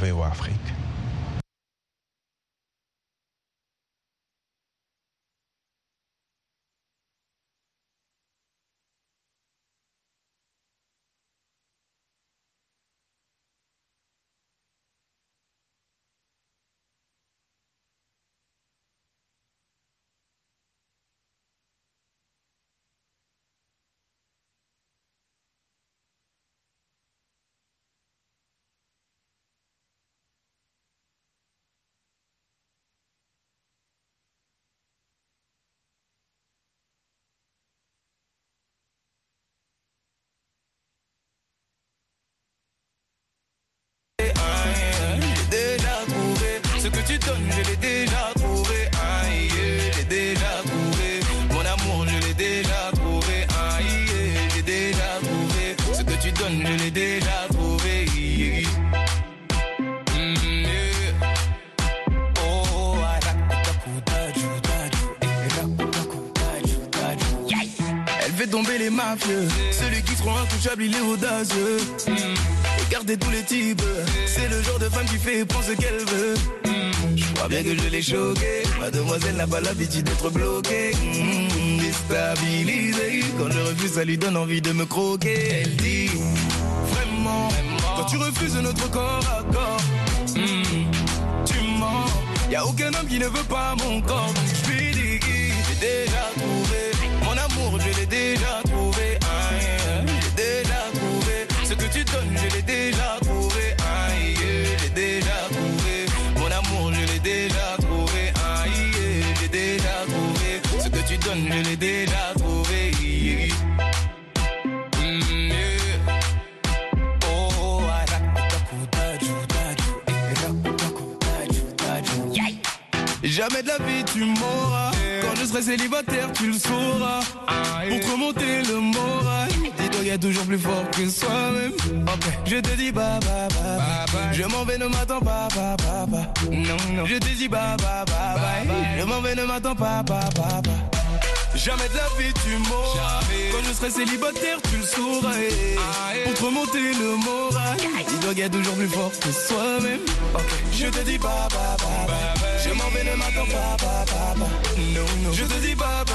VOA Afrique. Donnes, je l'ai déjà trouvé. Mm, Elle fait tomber les mafieux, celui qui se croit intouchable, il est audacieux. Regardez tous les types, c'est le genre de femme qui fait prendre ce qu'elle veut. Je crois bien que je l'ai choquée, mademoiselle n'a pas l'habitude d'être bloquée. Déstabilisée, quand je refuse, ça lui donne envie de me croquer. Elle dit, vraiment, quand tu refuses notre corps à corps, mmh, tu mens. Y a aucun homme qui ne veut pas mon corps, je j'ai déjà trouvé mon amour, je l'ai déjà trouvé. J'ai déjà trouvé ce que tu donnes, je l'ai déjà Jamais de la vie tu m'auras. Quand je serai célibataire, tu le sauras. Pour te remonter le moral, dis-toi, y a toujours plus fort que soi-même. Je te dis bye bye bye. bye. Je m'en vais, ne m'attends pas, pas, pas, pas. Non, non. Je te dis bye bye bye. bye. Je m'en vais, ne m'attends pas, pas, pas, pas. Jamais de la vie tu m'auras. Quand je serai célibataire, tu le sauras. Pour te remonter le moral, dis-toi, y a toujours plus fort que soi-même. Je te dis bye bye bye. bye. Non. Je te dis bye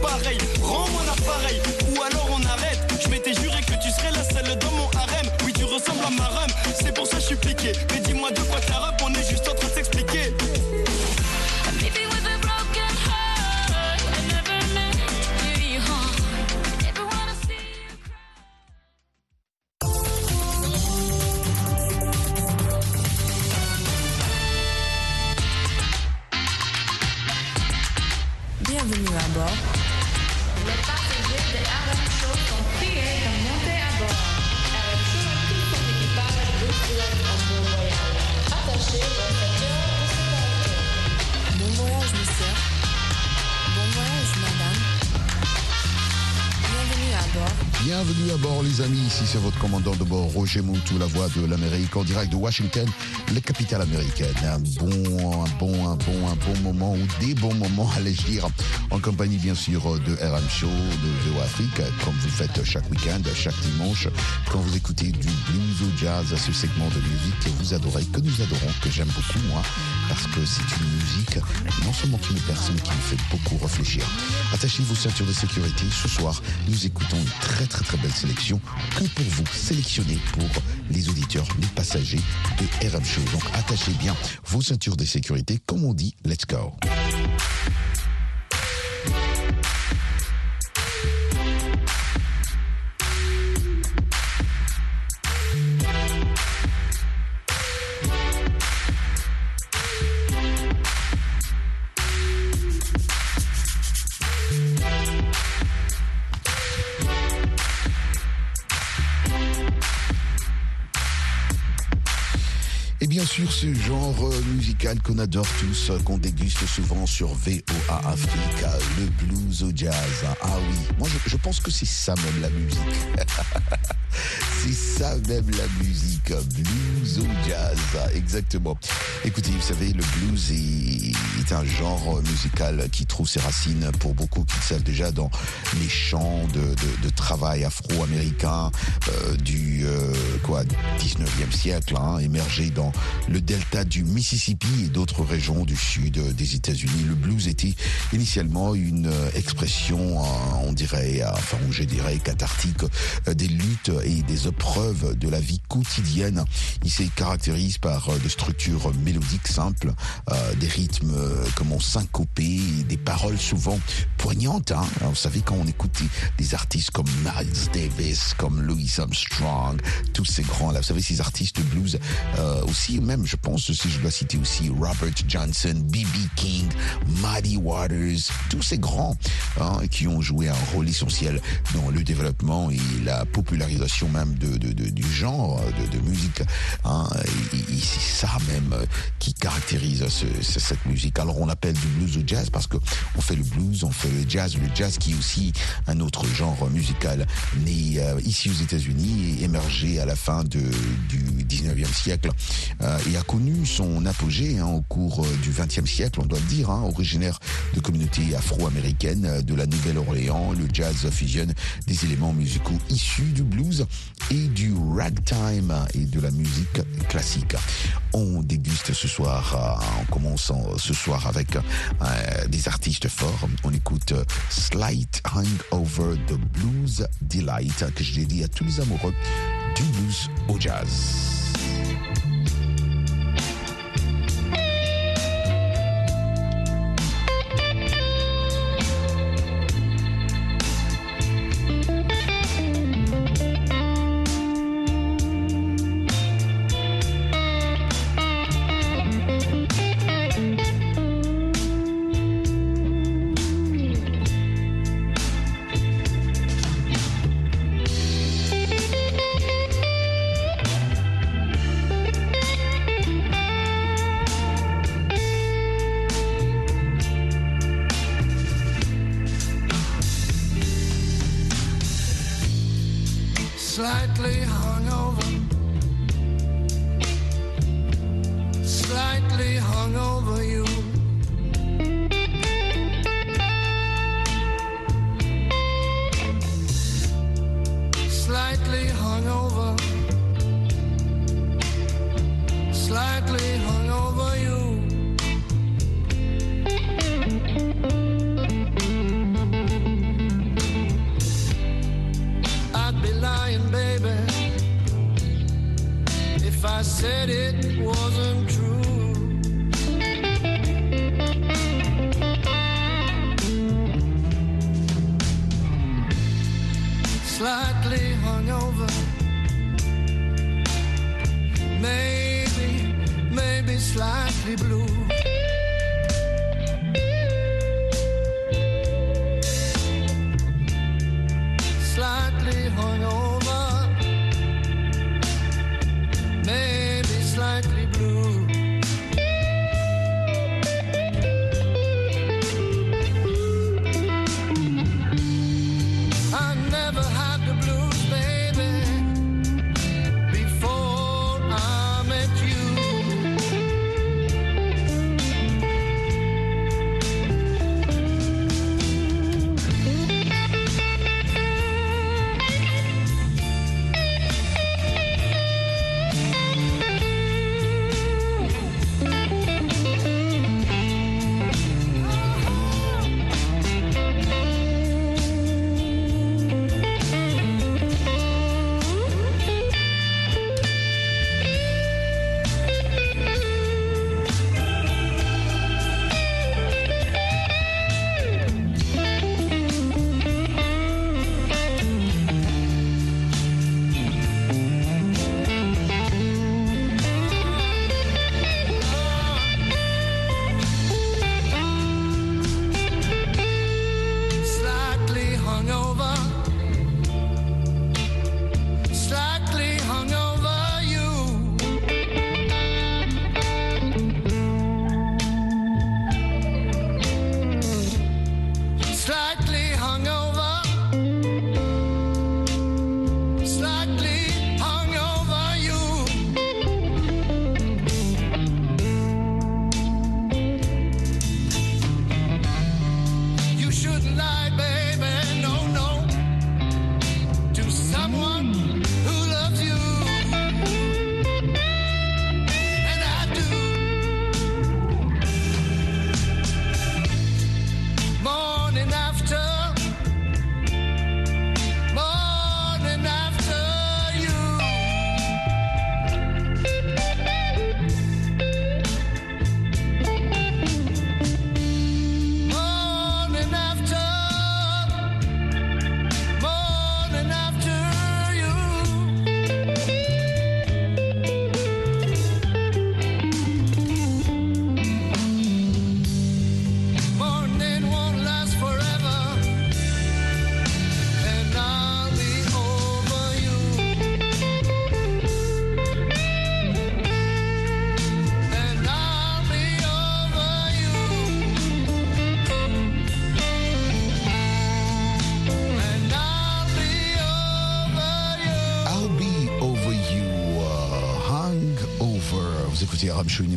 pas pareils. Rends-moi l'appareil, ou alors on arrête. Je m'étais juré que tu serais la seule dans mon harem. Oui, tu ressembles à ma rhum, c'est pour ça je suis piqué. Mais dis-moi de quoi t'as rap, on Roger Moutou, la voix de l'Amérique en direct de Washington, la capitale américaine. Un bon, un bon, un bon, un bon moment ou des bons moments, allais-je dire, en compagnie bien sûr de RM Show, de VO Afrique, comme vous faites chaque week-end, chaque dimanche, quand vous écoutez du blues ou jazz, ce segment de musique que vous adorez, que nous adorons, que j'aime beaucoup moi, parce que c'est une musique, non seulement une personne qui me fait beaucoup réfléchir. Attachez vos ceintures de sécurité, ce soir, nous écoutons une très très très belle sélection que pour vous, sélectionnée pour les auditeurs, les passagers de RM Show. Donc attachez bien vos ceintures de sécurité, comme on dit, let's go. Et bien sûr, ce genre euh, musical qu'on adore tous, euh, qu'on déguste souvent sur VOA euh, le blues au jazz. Ah oui, moi je, pense que c'est ça même la musique. c'est ça même la musique, blues au jazz, exactement. Écoutez, vous savez, le blues est, est un genre musical qui trouve ses racines pour beaucoup qui le savent déjà dans les chants de, travail afro-américain euh, du euh, quoi 19e siècle, hein, émergé dans le delta du Mississippi et d'autres régions du sud des États-Unis. Le blues était initialement une expression, euh, on dirait, euh, enfin, je dirais, cathartique euh, des luttes et des épreuves de la vie quotidienne. Il se caractérise par des structures mélodiques simples, des rythmes, comment syncopés, des paroles souvent poignantes. Hein. Vous savez, quand on écoute des, artistes comme Miles Davis, comme Louis Armstrong, tous ces grands-là, vous savez, ces artistes de blues, aussi même, je pense, si je dois citer aussi Robert Johnson, B.B. King, Muddy Waters, tous ces grands hein, qui ont joué un rôle essentiel dans le développement et la popularisation même de, de- de- du genre de, de musique. Hein, et, et c'est ça même euh, qui caractérise ce- cette musique. Alors on appelle du blues au jazz parce que on fait le blues, on fait le jazz, le jazz qui est aussi un autre genre musical né euh, ici aux États-Unis et émergé à la fin de, du 19e siècle euh, et a connu son apogée hein, au cours euh, du 20e siècle, on doit le dire, hein, originaire de communautés afro-américaines euh, de la Nouvelle-Orléans. Le jazz fusionne des éléments musicaux issus du blues et du ragtime et de la musique classique. On déguste ce soir, euh, en commençant ce soir avec euh, des artistes forts. On écoute euh, Slight Hangover de Blues Delight que je dédie à tous les amoureux du blues au jazz.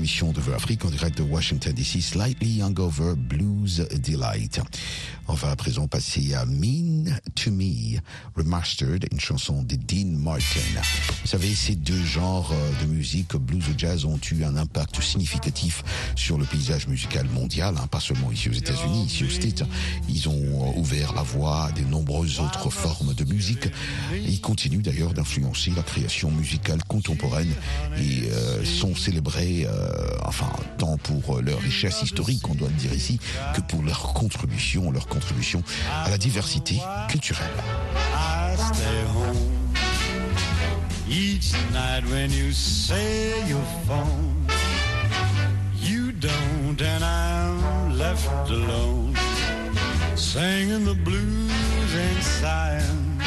Émission de Afrique en direct de Washington DC, Slightly Blues Delight. On va à présent passer à Mean to Me, Remastered, une chanson de Dean Martin. Vous savez, ces deux genres euh, de musique, blues et jazz, ont eu un impact significatif sur le paysage musical mondial, hein, pas seulement ici aux États-Unis, ici aux States. Ils ont euh, ouvert la voie à de nombreuses autres formes de musique ils continuent d'ailleurs d'influencer la création musicale contemporaine et euh, sont célébrés, enfin, tant pour leur richesse historique, on doit le dire ici, que pour leur contribution, leur contribution à la diversité culturelle. I stay home each night when you say your phone. You don't, and I'm left alone, singing the blues and sighing.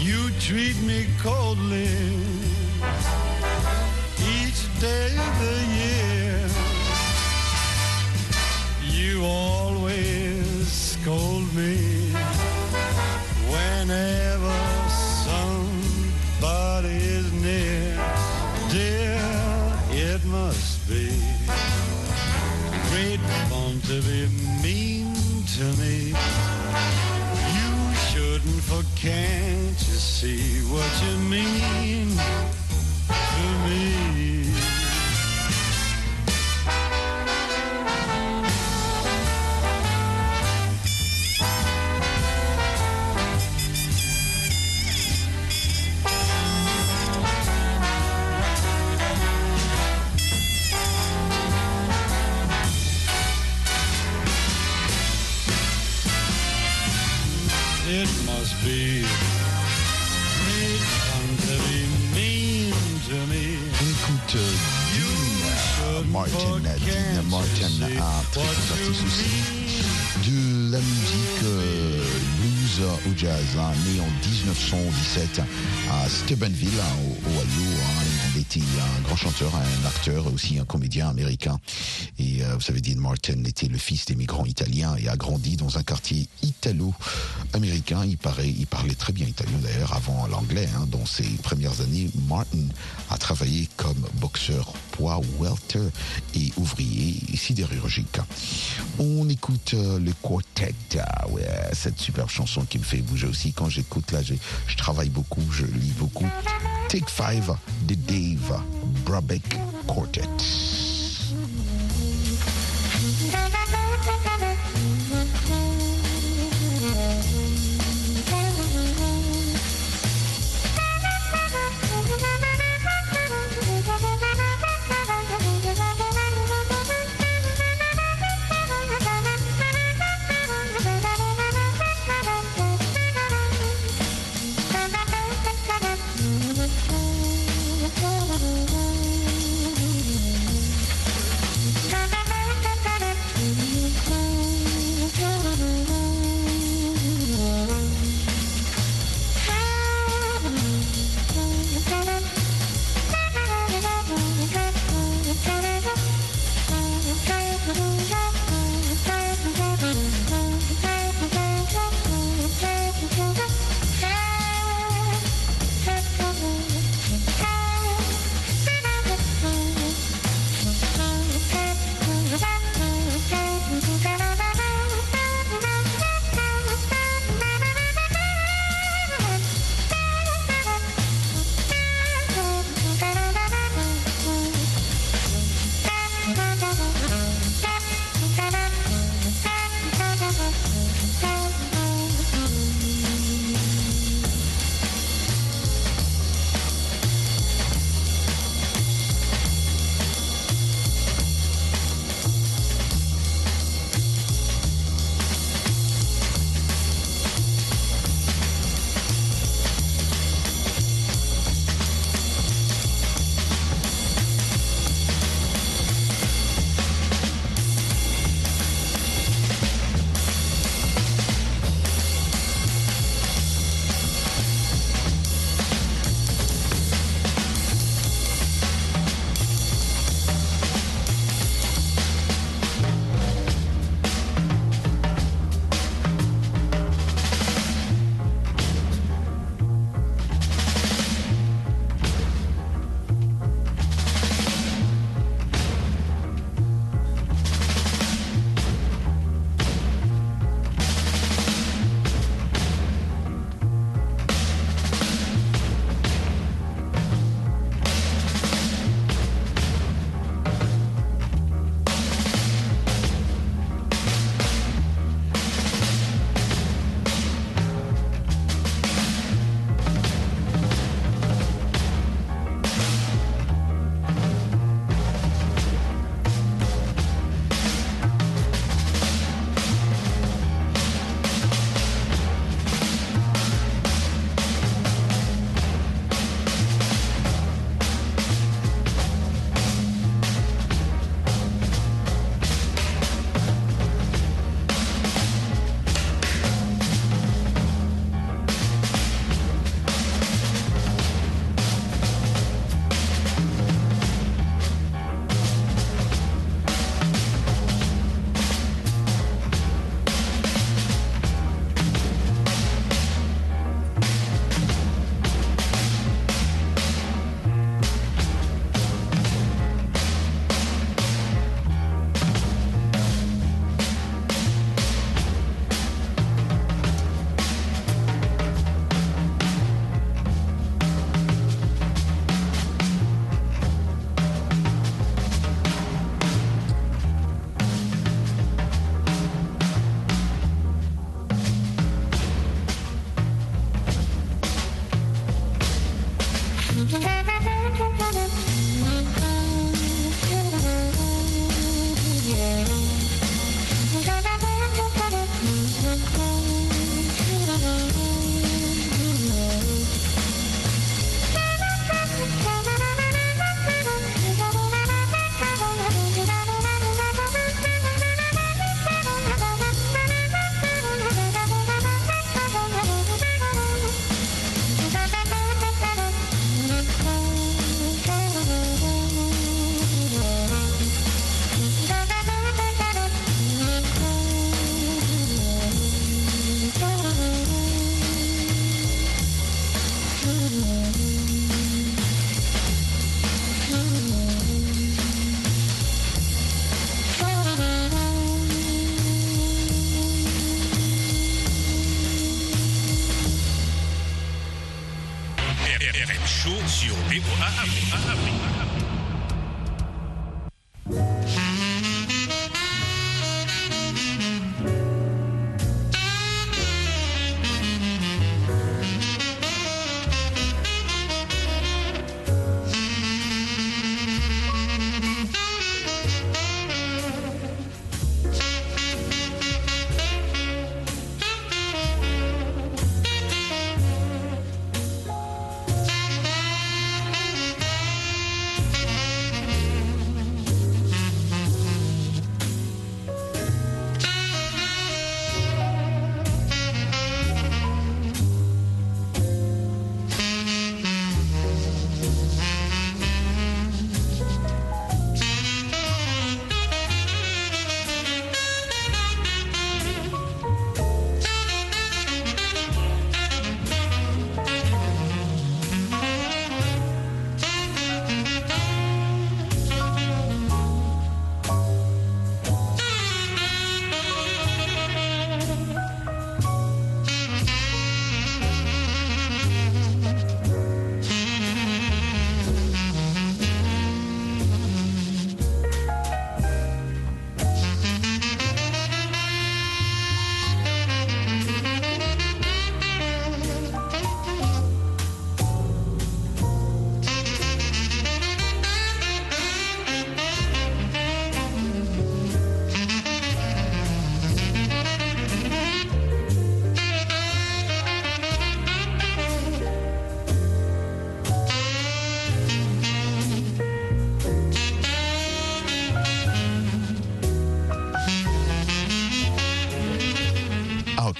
You treat me coldly what you mean Martin, Dean Martin, un très artiste aussi de la musique euh, blues au jazz, hein, né en 1917 à Steubenville, hein, au Ohio. Un grand chanteur, un acteur, aussi un comédien américain. Et euh, vous savez, Dean Martin était le fils d'émigrants italiens et a grandi dans un quartier italo-américain. Il, parlait très bien italien d'ailleurs avant l'anglais. hein. Dans ses premières années, Martin a travaillé comme boxeur poids welter et ouvrier sidérurgique. On écoute euh, le quartet, ah cette superbe chanson qui me fait bouger aussi. Quand j'écoute là, je travaille beaucoup, je lis beaucoup. Take Five the Dave Brabeck Quartet. RM Show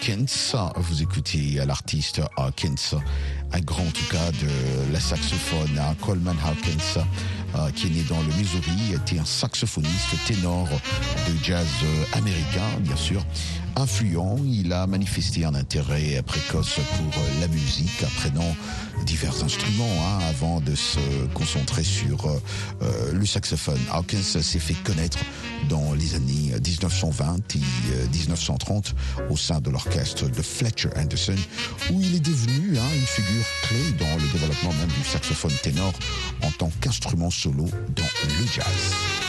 Hawkins, vous écoutez l'artiste Hawkins, un grand en tout cas de la saxophone, Coleman Hawkins, euh, qui est né dans le Missouri, était un saxophoniste ténor de jazz euh, américain, bien sûr, influent. Il a manifesté un intérêt précoce pour euh, la musique, apprenant divers instruments hein, avant de se concentrer sur euh, euh, le saxophone. Hawkins s'est fait connaître dans les années 1920 et euh, 1930 au sein de l'orchestre de Fletcher Anderson, où il est devenu hein, une figure clé dans le développement même du saxophone ténor en tant qu'instrument solo dans le jazz.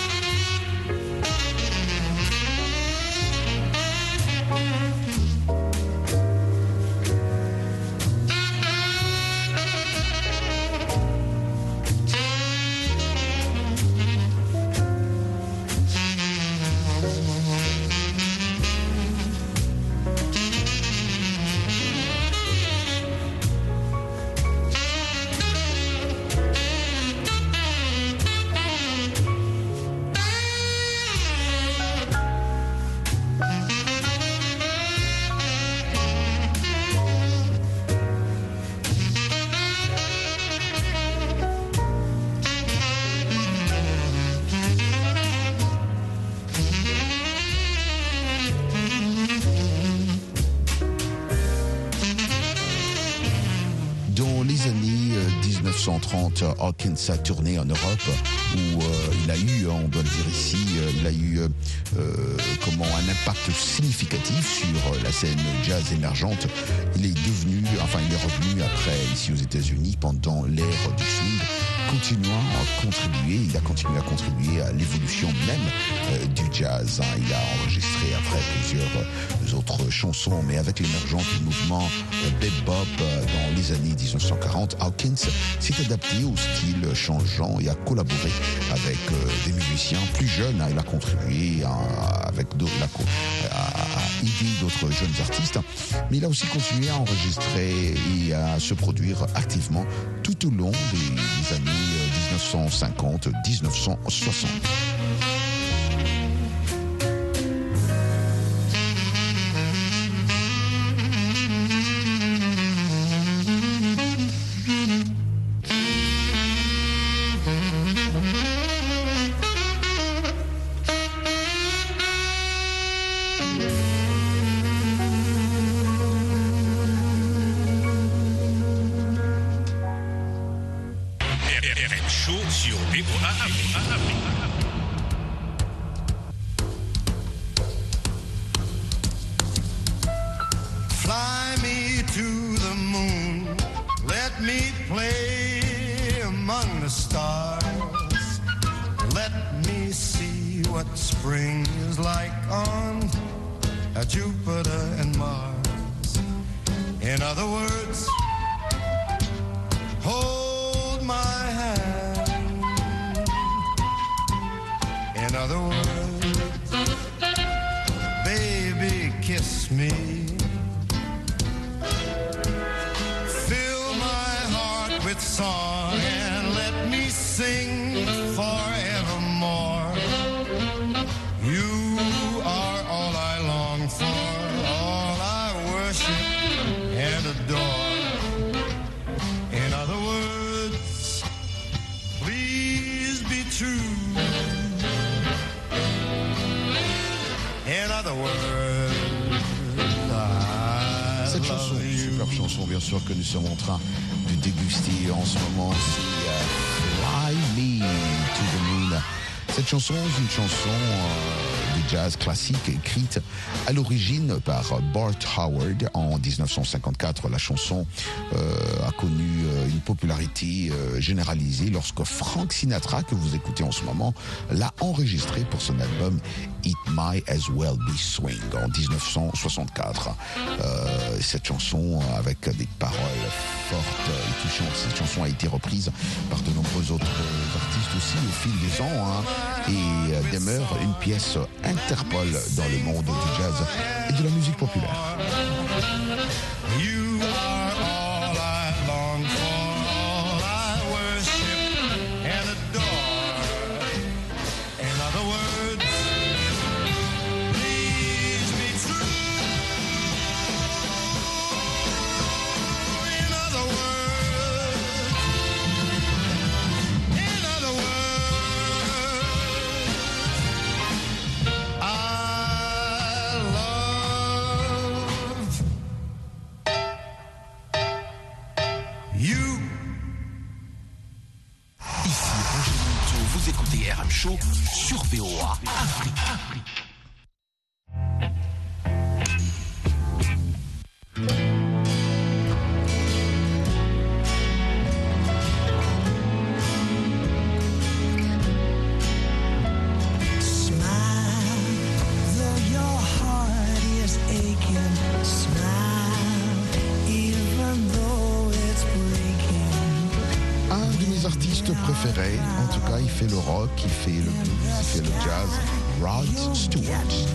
1930, Hawkins a tourné en Europe où euh, il a eu, on doit le dire ici, euh, il a eu euh, comment un impact significatif sur la scène jazz émergente. Il est devenu, enfin il est revenu après ici aux États-Unis pendant l'ère du swing, continuant à contribuer, il a continué à contribuer à l'évolution même du jazz. hein. Il a enregistré après plusieurs autres chansons, mais avec l'émergence du mouvement euh, bebop euh, dans les années 1940, Hawkins s'est adapté au style changeant et a collaboré avec euh, des musiciens plus jeunes. Il a contribué à- avec à, à aider d'autres jeunes artistes, mais il a aussi continué à enregistrer et à se produire activement tout au long des, années euh, 1950-1960. Sur VOA Afrique. Song and let me sing forevermore. You are all I long for, all I worship and adore. In other words, please be true. In other words, I Cette chanson, love you. chanson bien sûr que nous sommes en train déguster en ce moment, c'est euh, Fly Me to the Moon. Cette chanson est une chanson euh, de jazz classique écrite à l'origine par Bart Howard en 1954. La chanson euh, a connu une popularité généralisée lorsque Frank Sinatra, que vous écoutez en ce moment, l'a enregistré pour son album It Might As Well Be Swing en 1964. Euh, cette chanson avec des paroles et touchantes. Cette chanson a été reprise par de nombreux autres artistes aussi au fil des ans hein, et euh, demeure une pièce Interpol dans le monde du jazz et de la musique populaire. Rock, il fait le blues, il fait le jazz, Rod Stewart.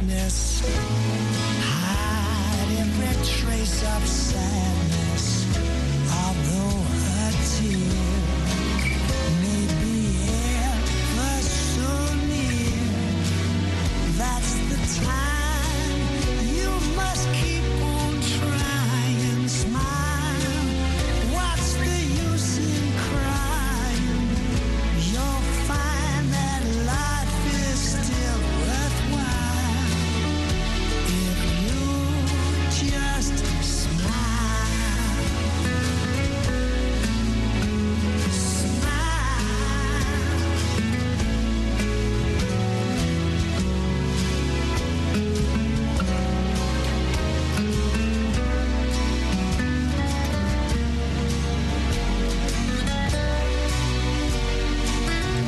Gladness. Hide every trace of sadness.